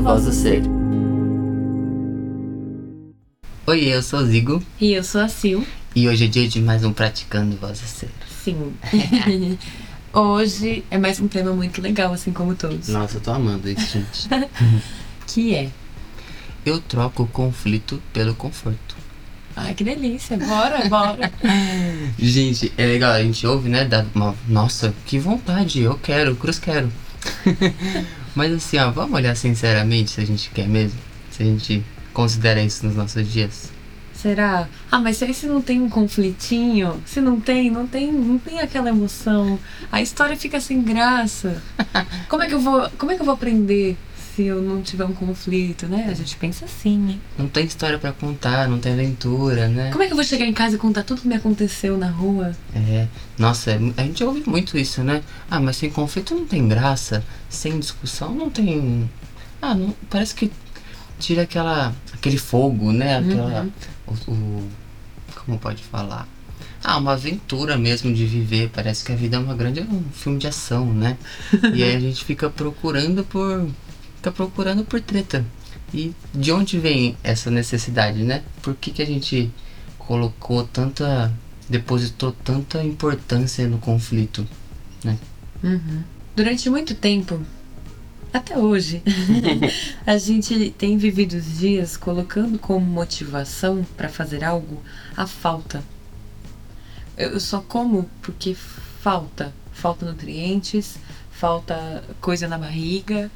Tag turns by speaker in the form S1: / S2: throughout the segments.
S1: Do Ser. Oi, eu sou o Zigo.
S2: E eu sou a Sil.
S1: E hoje é dia de mais um Praticando Voz do Ser.
S2: Sim. hoje é mais um tema muito legal, assim como todos.
S1: Nossa, eu tô amando isso, gente.
S2: que é?
S1: Eu troco o conflito pelo conforto.
S2: Ai, que delícia. Bora, bora.
S1: gente, é legal, a gente ouve, né? Uma, nossa, que vontade, eu quero, cruz quero. Mas assim, ó, vamos olhar sinceramente se a gente quer mesmo? Se a gente considera isso nos nossos dias?
S2: Será? Ah, mas aí se não tem um conflitinho, se não tem, não tem, não tem aquela emoção, a história fica sem graça. Como é que eu vou, como é que eu vou aprender se eu não tiver um conflito, né? A gente pensa assim, né?
S1: Não tem história para contar, não tem aventura, né?
S2: Como é que eu vou chegar em casa e contar tudo que me aconteceu na rua?
S1: É, nossa, a gente ouve muito isso, né? Ah, mas sem conflito não tem graça, sem discussão não tem. Ah, não, parece que tira aquela aquele fogo, né? Aquela uhum. o, o, como pode falar? Ah, uma aventura mesmo de viver. Parece que a vida é uma grande um filme de ação, né? e aí a gente fica procurando por fica procurando por treta. E de onde vem essa necessidade, né? Por que, que a gente colocou tanta depositou tanta importância no conflito, né?
S2: Uhum. Durante muito tempo, até hoje, a gente tem vivido os dias colocando como motivação para fazer algo a falta. Eu só como porque falta. Falta nutrientes, falta coisa na barriga,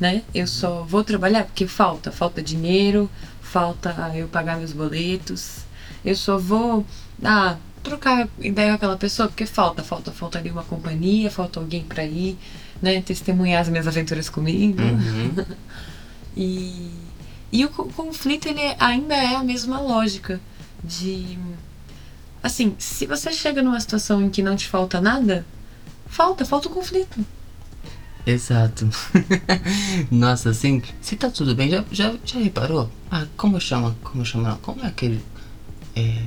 S2: né? Eu só vou trabalhar porque falta. Falta dinheiro, falta eu pagar meus boletos. Eu só vou ah, trocar ideia com aquela pessoa porque falta. Falta, falta ali uma companhia, falta alguém para ir né, testemunhar as minhas aventuras comigo.
S1: Uhum.
S2: e, e o conflito ele ainda é a mesma lógica de assim, se você chega numa situação em que não te falta nada, falta, falta o conflito.
S1: Exato. Nossa, assim, se tá tudo bem, já, já, já reparou? Ah, como chama? Como chama? Como é aquele. É,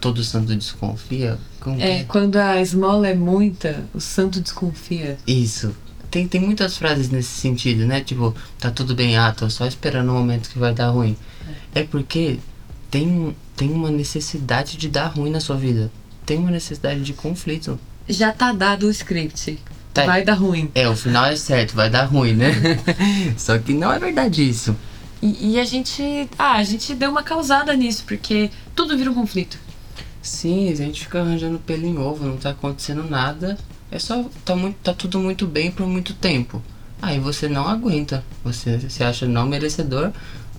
S1: todo santo desconfia? Como
S2: é,
S1: é,
S2: quando a esmola é muita, o santo desconfia.
S1: Isso tem, tem muitas frases nesse sentido, né? Tipo, tá tudo bem, ah, tô só esperando o momento que vai dar ruim. É, é porque tem, tem uma necessidade de dar ruim na sua vida. Tem uma necessidade de conflito.
S2: Já tá dado o script. Tá. Vai dar ruim.
S1: É, o final é certo, vai dar ruim, né? só que não é verdade isso.
S2: E, e, a gente. Ah, a gente deu uma causada nisso, porque tudo vira um conflito.
S1: Sim, a gente fica arranjando pelo em ovo, não tá acontecendo nada. É só. Tá, muito, tá tudo muito bem por muito tempo. Aí você não aguenta. Você se acha não merecedor.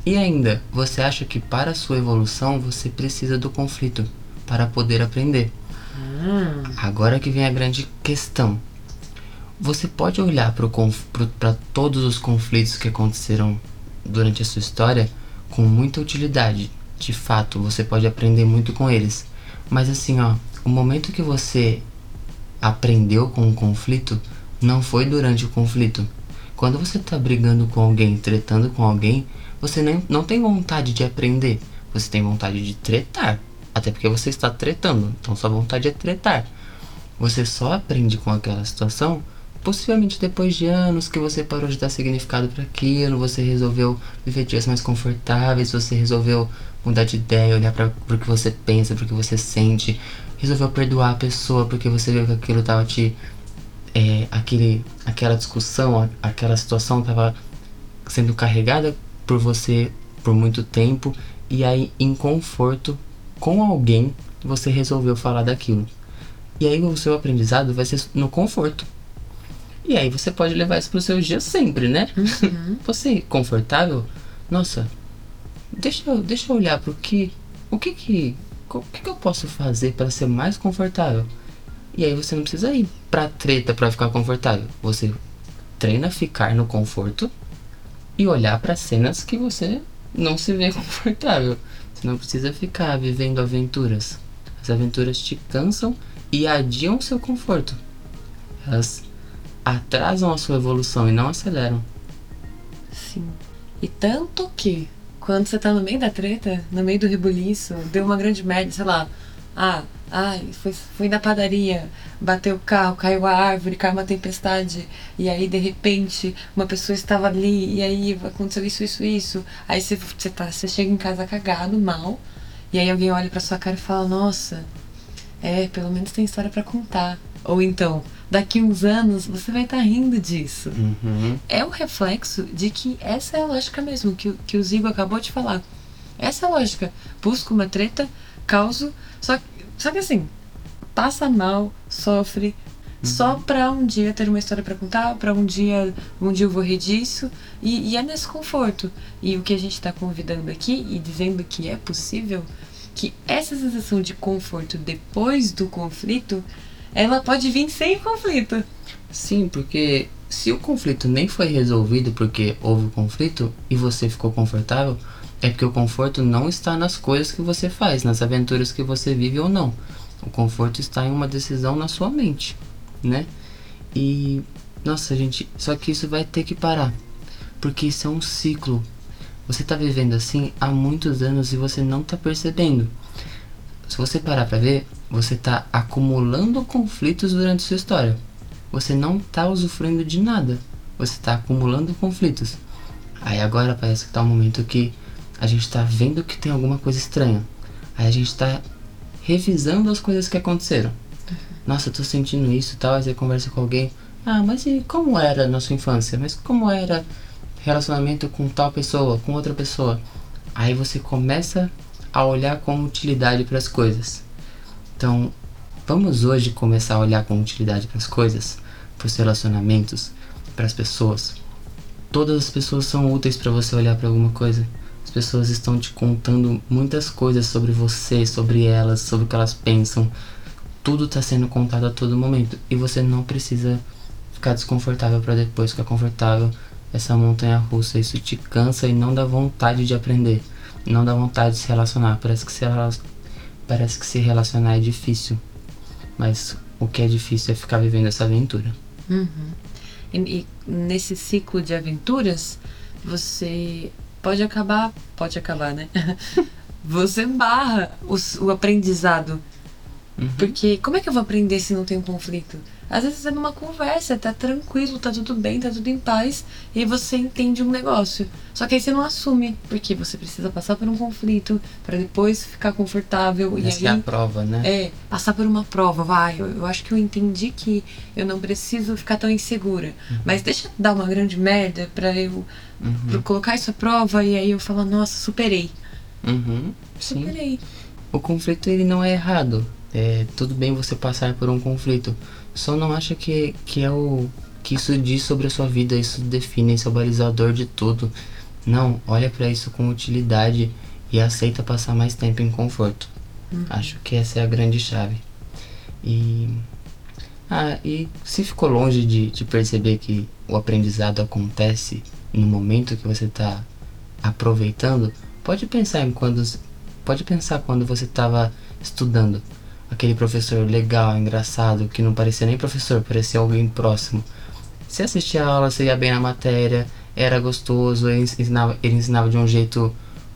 S1: E ainda, você acha que para a sua evolução você precisa do conflito para poder aprender.
S2: Hum.
S1: Agora que vem a grande questão. Você pode olhar para todos os conflitos que aconteceram durante a sua história com muita utilidade. De fato, você pode aprender muito com eles. Mas assim, ó, o momento que você aprendeu com o conflito não foi durante o conflito. Quando você está brigando com alguém, tretando com alguém, você nem, não tem vontade de aprender. Você tem vontade de tretar. Até porque você está tretando. Então sua vontade é tretar. Você só aprende com aquela situação possivelmente depois de anos que você parou de dar significado para aquilo, você resolveu viver dias mais confortáveis, você resolveu mudar de ideia, olhar para o que você pensa, para o que você sente, resolveu perdoar a pessoa porque você viu que aquilo tava te. É, aquele, aquela discussão, aquela situação tava sendo carregada por você por muito tempo e aí em conforto com alguém você resolveu falar daquilo. E aí o seu aprendizado vai ser no conforto. E aí você pode levar isso para os seus dias sempre, né?
S2: Uhum.
S1: Você confortável? Nossa, deixa eu, deixa eu olhar para o que o que que o que, que eu posso fazer para ser mais confortável? E aí você não precisa ir pra treta para ficar confortável. Você treina ficar no conforto e olhar para cenas que você não se vê confortável. Você não precisa ficar vivendo aventuras. As aventuras te cansam e adiam o seu conforto. Elas atrasam a sua evolução e não aceleram.
S2: Sim. E tanto que quando você tá no meio da treta, no meio do rebuliço, deu uma grande merda, sei lá. Ah, Ai, foi, foi na padaria, bateu o carro, caiu a árvore, caiu uma tempestade, e aí de repente uma pessoa estava ali, e aí aconteceu isso, isso, isso. Aí você, você, tá, você chega em casa cagado, mal, e aí alguém olha pra sua cara e fala: Nossa, é, pelo menos tem história para contar. Ou então, daqui uns anos você vai estar tá rindo disso.
S1: Uhum.
S2: É o reflexo de que essa é a lógica mesmo, que, que o Zigo acabou de falar. Essa é a lógica. Busco uma treta, causo, só que só que assim, passa mal, sofre, uhum. só pra um dia ter uma história para contar, para um dia, um dia eu vou rir disso, e, e, é nesse conforto. E o que a gente tá convidando aqui e dizendo que é possível, que essa sensação de conforto depois do conflito, ela pode vir sem conflito.
S1: Sim, porque se o conflito nem foi resolvido porque houve conflito e você ficou confortável, é porque o conforto não está nas coisas que você faz, nas aventuras que você vive ou não. O conforto está em uma decisão na sua mente, né? E nossa, gente, só que isso vai ter que parar, porque isso é um ciclo. Você está vivendo assim há muitos anos e você não está percebendo. Se você parar para ver, você está acumulando conflitos durante sua história. Você não está usufruindo de nada. Você está acumulando conflitos. Aí agora parece que está um momento que a gente está vendo que tem alguma coisa estranha. Aí a gente está revisando as coisas que aconteceram. Nossa, eu tô sentindo isso e tal. Aí você conversa com alguém. Ah, mas e como era na sua infância? Mas como era relacionamento com tal pessoa, com outra pessoa? Aí você começa a olhar com utilidade para as coisas. Então, vamos hoje começar a olhar com utilidade para as coisas, para os relacionamentos, para as pessoas. Todas as pessoas são úteis para você olhar para alguma coisa. As pessoas estão te contando muitas coisas sobre você, sobre elas, sobre o que elas pensam. Tudo está sendo contado a todo momento e você não precisa ficar desconfortável para depois ficar confortável. Essa montanha russa, isso te cansa e não dá vontade de aprender, não dá vontade de se relacionar. Parece que se, parece que se relacionar é difícil, mas o que é difícil é ficar vivendo essa aventura.
S2: Uhum. E, e nesse ciclo de aventuras, você pode acabar, pode acabar, né? Você barra o, o aprendizado. Uhum. Porque como é que eu vou aprender se não tem um conflito? Às vezes é numa conversa, tá tranquilo, tá tudo bem, tá tudo em paz, e você entende um negócio. Só que aí você não assume, porque você precisa passar por um conflito para depois ficar confortável.
S1: Essa
S2: e
S1: aí, é a prova, né?
S2: É, passar por uma prova, vai. Eu, eu acho que eu entendi que eu não preciso ficar tão insegura. Uhum. Mas deixa eu dar uma grande merda pra eu uhum. pra colocar isso à prova e aí eu falo, nossa, superei.
S1: Uhum.
S2: Superei. Sim.
S1: O conflito ele não é errado. É tudo bem você passar por um conflito. Só não acha que, que é o que isso diz sobre a sua vida, isso define, esse é o balizador de tudo. Não, olha para isso com utilidade e aceita passar mais tempo em conforto. Uhum. Acho que essa é a grande chave. E ah, e se ficou longe de, de perceber que o aprendizado acontece no momento que você está aproveitando, pode pensar em quando pode pensar quando você estava estudando aquele professor legal, engraçado, que não parecia nem professor, parecia alguém próximo. Você assistia a aula, você ia bem na matéria, era gostoso, ele ensinava, ele ensinava de um jeito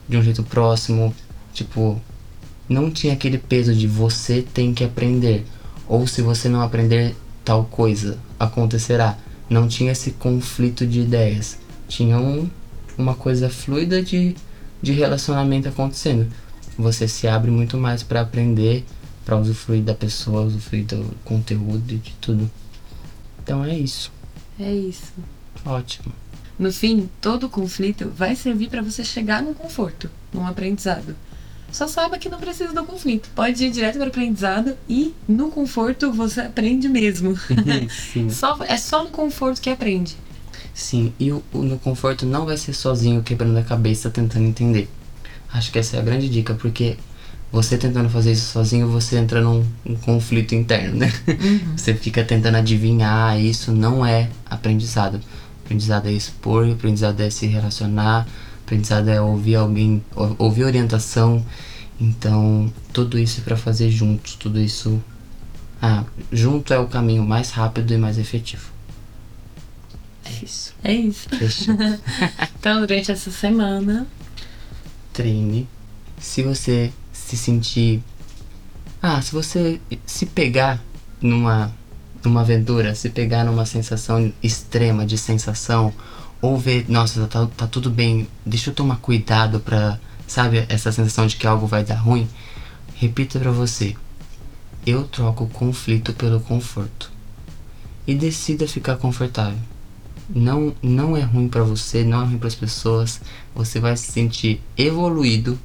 S1: de um jeito próximo, tipo, não tinha aquele peso de você tem que aprender, ou se você não aprender tal coisa acontecerá. Não tinha esse conflito de ideias. Tinha um, uma coisa fluida de, de relacionamento acontecendo. Você se abre muito mais para aprender para usufruir da pessoa, usufruir do conteúdo e de tudo. Então é isso.
S2: É isso.
S1: Ótimo.
S2: No fim, todo conflito vai servir para você chegar num conforto, num aprendizado. Só saiba que não precisa do conflito. Pode ir direto para o aprendizado e no conforto você aprende mesmo.
S1: Sim.
S2: só, é só no conforto que aprende.
S1: Sim, e o, o, no conforto não vai ser sozinho quebrando a cabeça tentando entender. Acho que essa é a grande dica, porque você tentando fazer isso sozinho, você entra num, num conflito interno, né? Uhum. Você fica tentando adivinhar, isso não é aprendizado. Aprendizado é expor, aprendizado é se relacionar, aprendizado é ouvir alguém, ouvir orientação. Então, tudo isso é para fazer juntos, tudo isso. Ah, junto é o caminho mais rápido e mais efetivo. É isso.
S2: É isso. então, durante essa semana,
S1: treine. Se você se sentir Ah, se você se pegar numa, numa aventura, se pegar numa sensação extrema de sensação, ou ver, nossa, tá, tá tudo bem, deixa eu tomar cuidado pra, sabe, essa sensação de que algo vai dar ruim, repita pra você: eu troco o conflito pelo conforto. E decida ficar confortável. Não, não é ruim pra você, não é ruim pras pessoas. Você vai se sentir evoluído.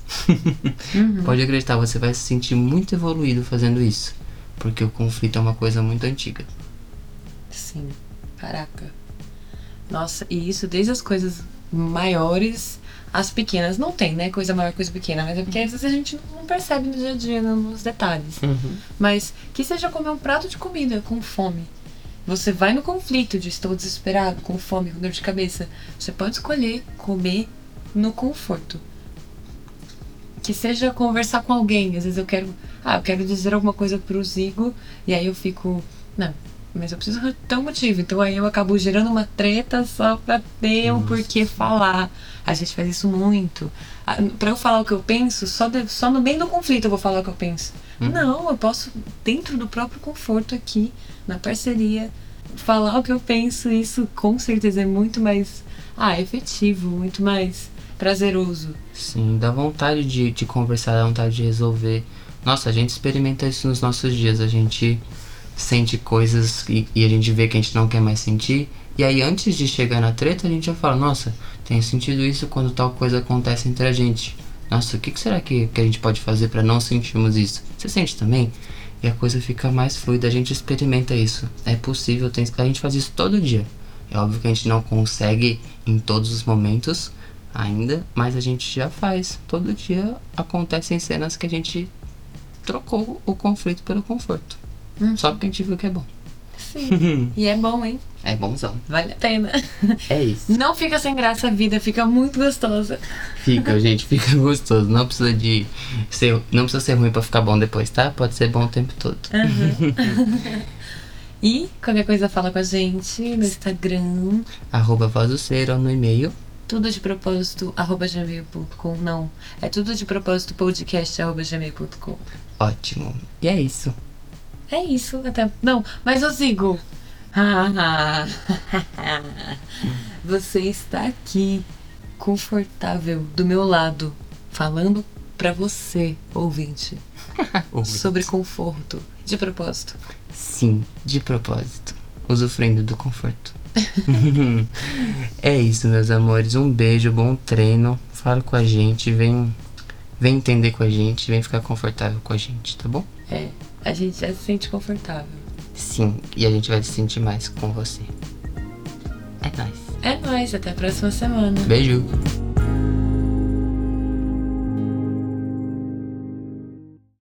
S2: Uhum.
S1: Pode acreditar, você vai se sentir muito evoluído fazendo isso. Porque o conflito é uma coisa muito antiga.
S2: Sim, caraca. Nossa, e isso desde as coisas maiores às pequenas. Não tem, né? Coisa maior, coisa pequena. Mas é porque às vezes a gente não percebe no dia a dia, nos detalhes. Mas que seja comer um prato de comida com fome. Você vai no conflito de estou desesperado, com fome, com dor de cabeça. Você pode escolher comer no conforto. Que seja conversar com alguém. Às vezes eu quero. Ah, eu quero dizer alguma coisa pro Zigo. E aí eu fico. Não, mas eu preciso ter um motivo. Então aí eu acabo gerando uma treta só pra ter um
S1: Nossa.
S2: porquê falar. A gente faz isso muito. Ah, Pra eu falar o que eu penso, só, de- só no meio do conflito eu vou falar o que eu penso.
S1: Uhum.
S2: Não, eu posso, dentro do próprio conforto aqui, na parceria, falar o que eu penso. Isso com certeza é muito mais ah, efetivo, muito mais prazeroso.
S1: Sim, dá vontade de, de conversar, dá vontade de resolver. Nossa, a gente experimenta isso nos nossos dias. A gente sente coisas e, e a gente vê que a gente não quer mais sentir. E aí, antes de chegar na treta, a gente já fala: Nossa, tenho sentido isso quando tal coisa acontece entre a gente. Nossa, o que, que será que, que a gente pode fazer para não sentirmos isso? Você sente também? E a coisa fica mais fluida, a gente experimenta isso. É possível, tem, a gente faz isso todo dia. É óbvio que a gente não consegue em todos os momentos ainda, mas a gente já faz. Todo dia acontecem cenas que a gente trocou o conflito pelo conforto.
S2: Hum.
S1: Só porque a gente viu que é bom.
S2: Sim. e é bom, hein?
S1: É bonzão.
S2: Vale a pena.
S1: É isso.
S2: Não fica sem graça a vida, fica muito gostosa.
S1: Fica, gente, fica gostoso. Não precisa de ser, não precisa ser ruim pra ficar bom depois, tá? Pode ser bom o tempo todo.
S2: E qualquer coisa fala com a gente no Instagram.
S1: Arroba voz do ser ou no e-mail.
S2: Tudo de propósito, arroba gmail.com. Não, é tudo de propósito podcast, arroba gmail.com.
S1: Ótimo. E é isso.
S2: É isso, até. Não, mas eu sigo. Você está aqui, confortável, do meu lado, falando pra você, ouvinte, sobre conforto. De propósito.
S1: Sim, de propósito. Usufruindo do conforto. é isso, meus amores. Um beijo, bom treino. Fala com a gente, vem, vem entender com a gente, vem ficar confortável com a gente, tá bom?
S2: É, a gente já se sente confortável.
S1: Sim, e a gente vai se sentir mais com você. É nóis.
S2: É nóis, até a próxima semana.
S1: Beijo.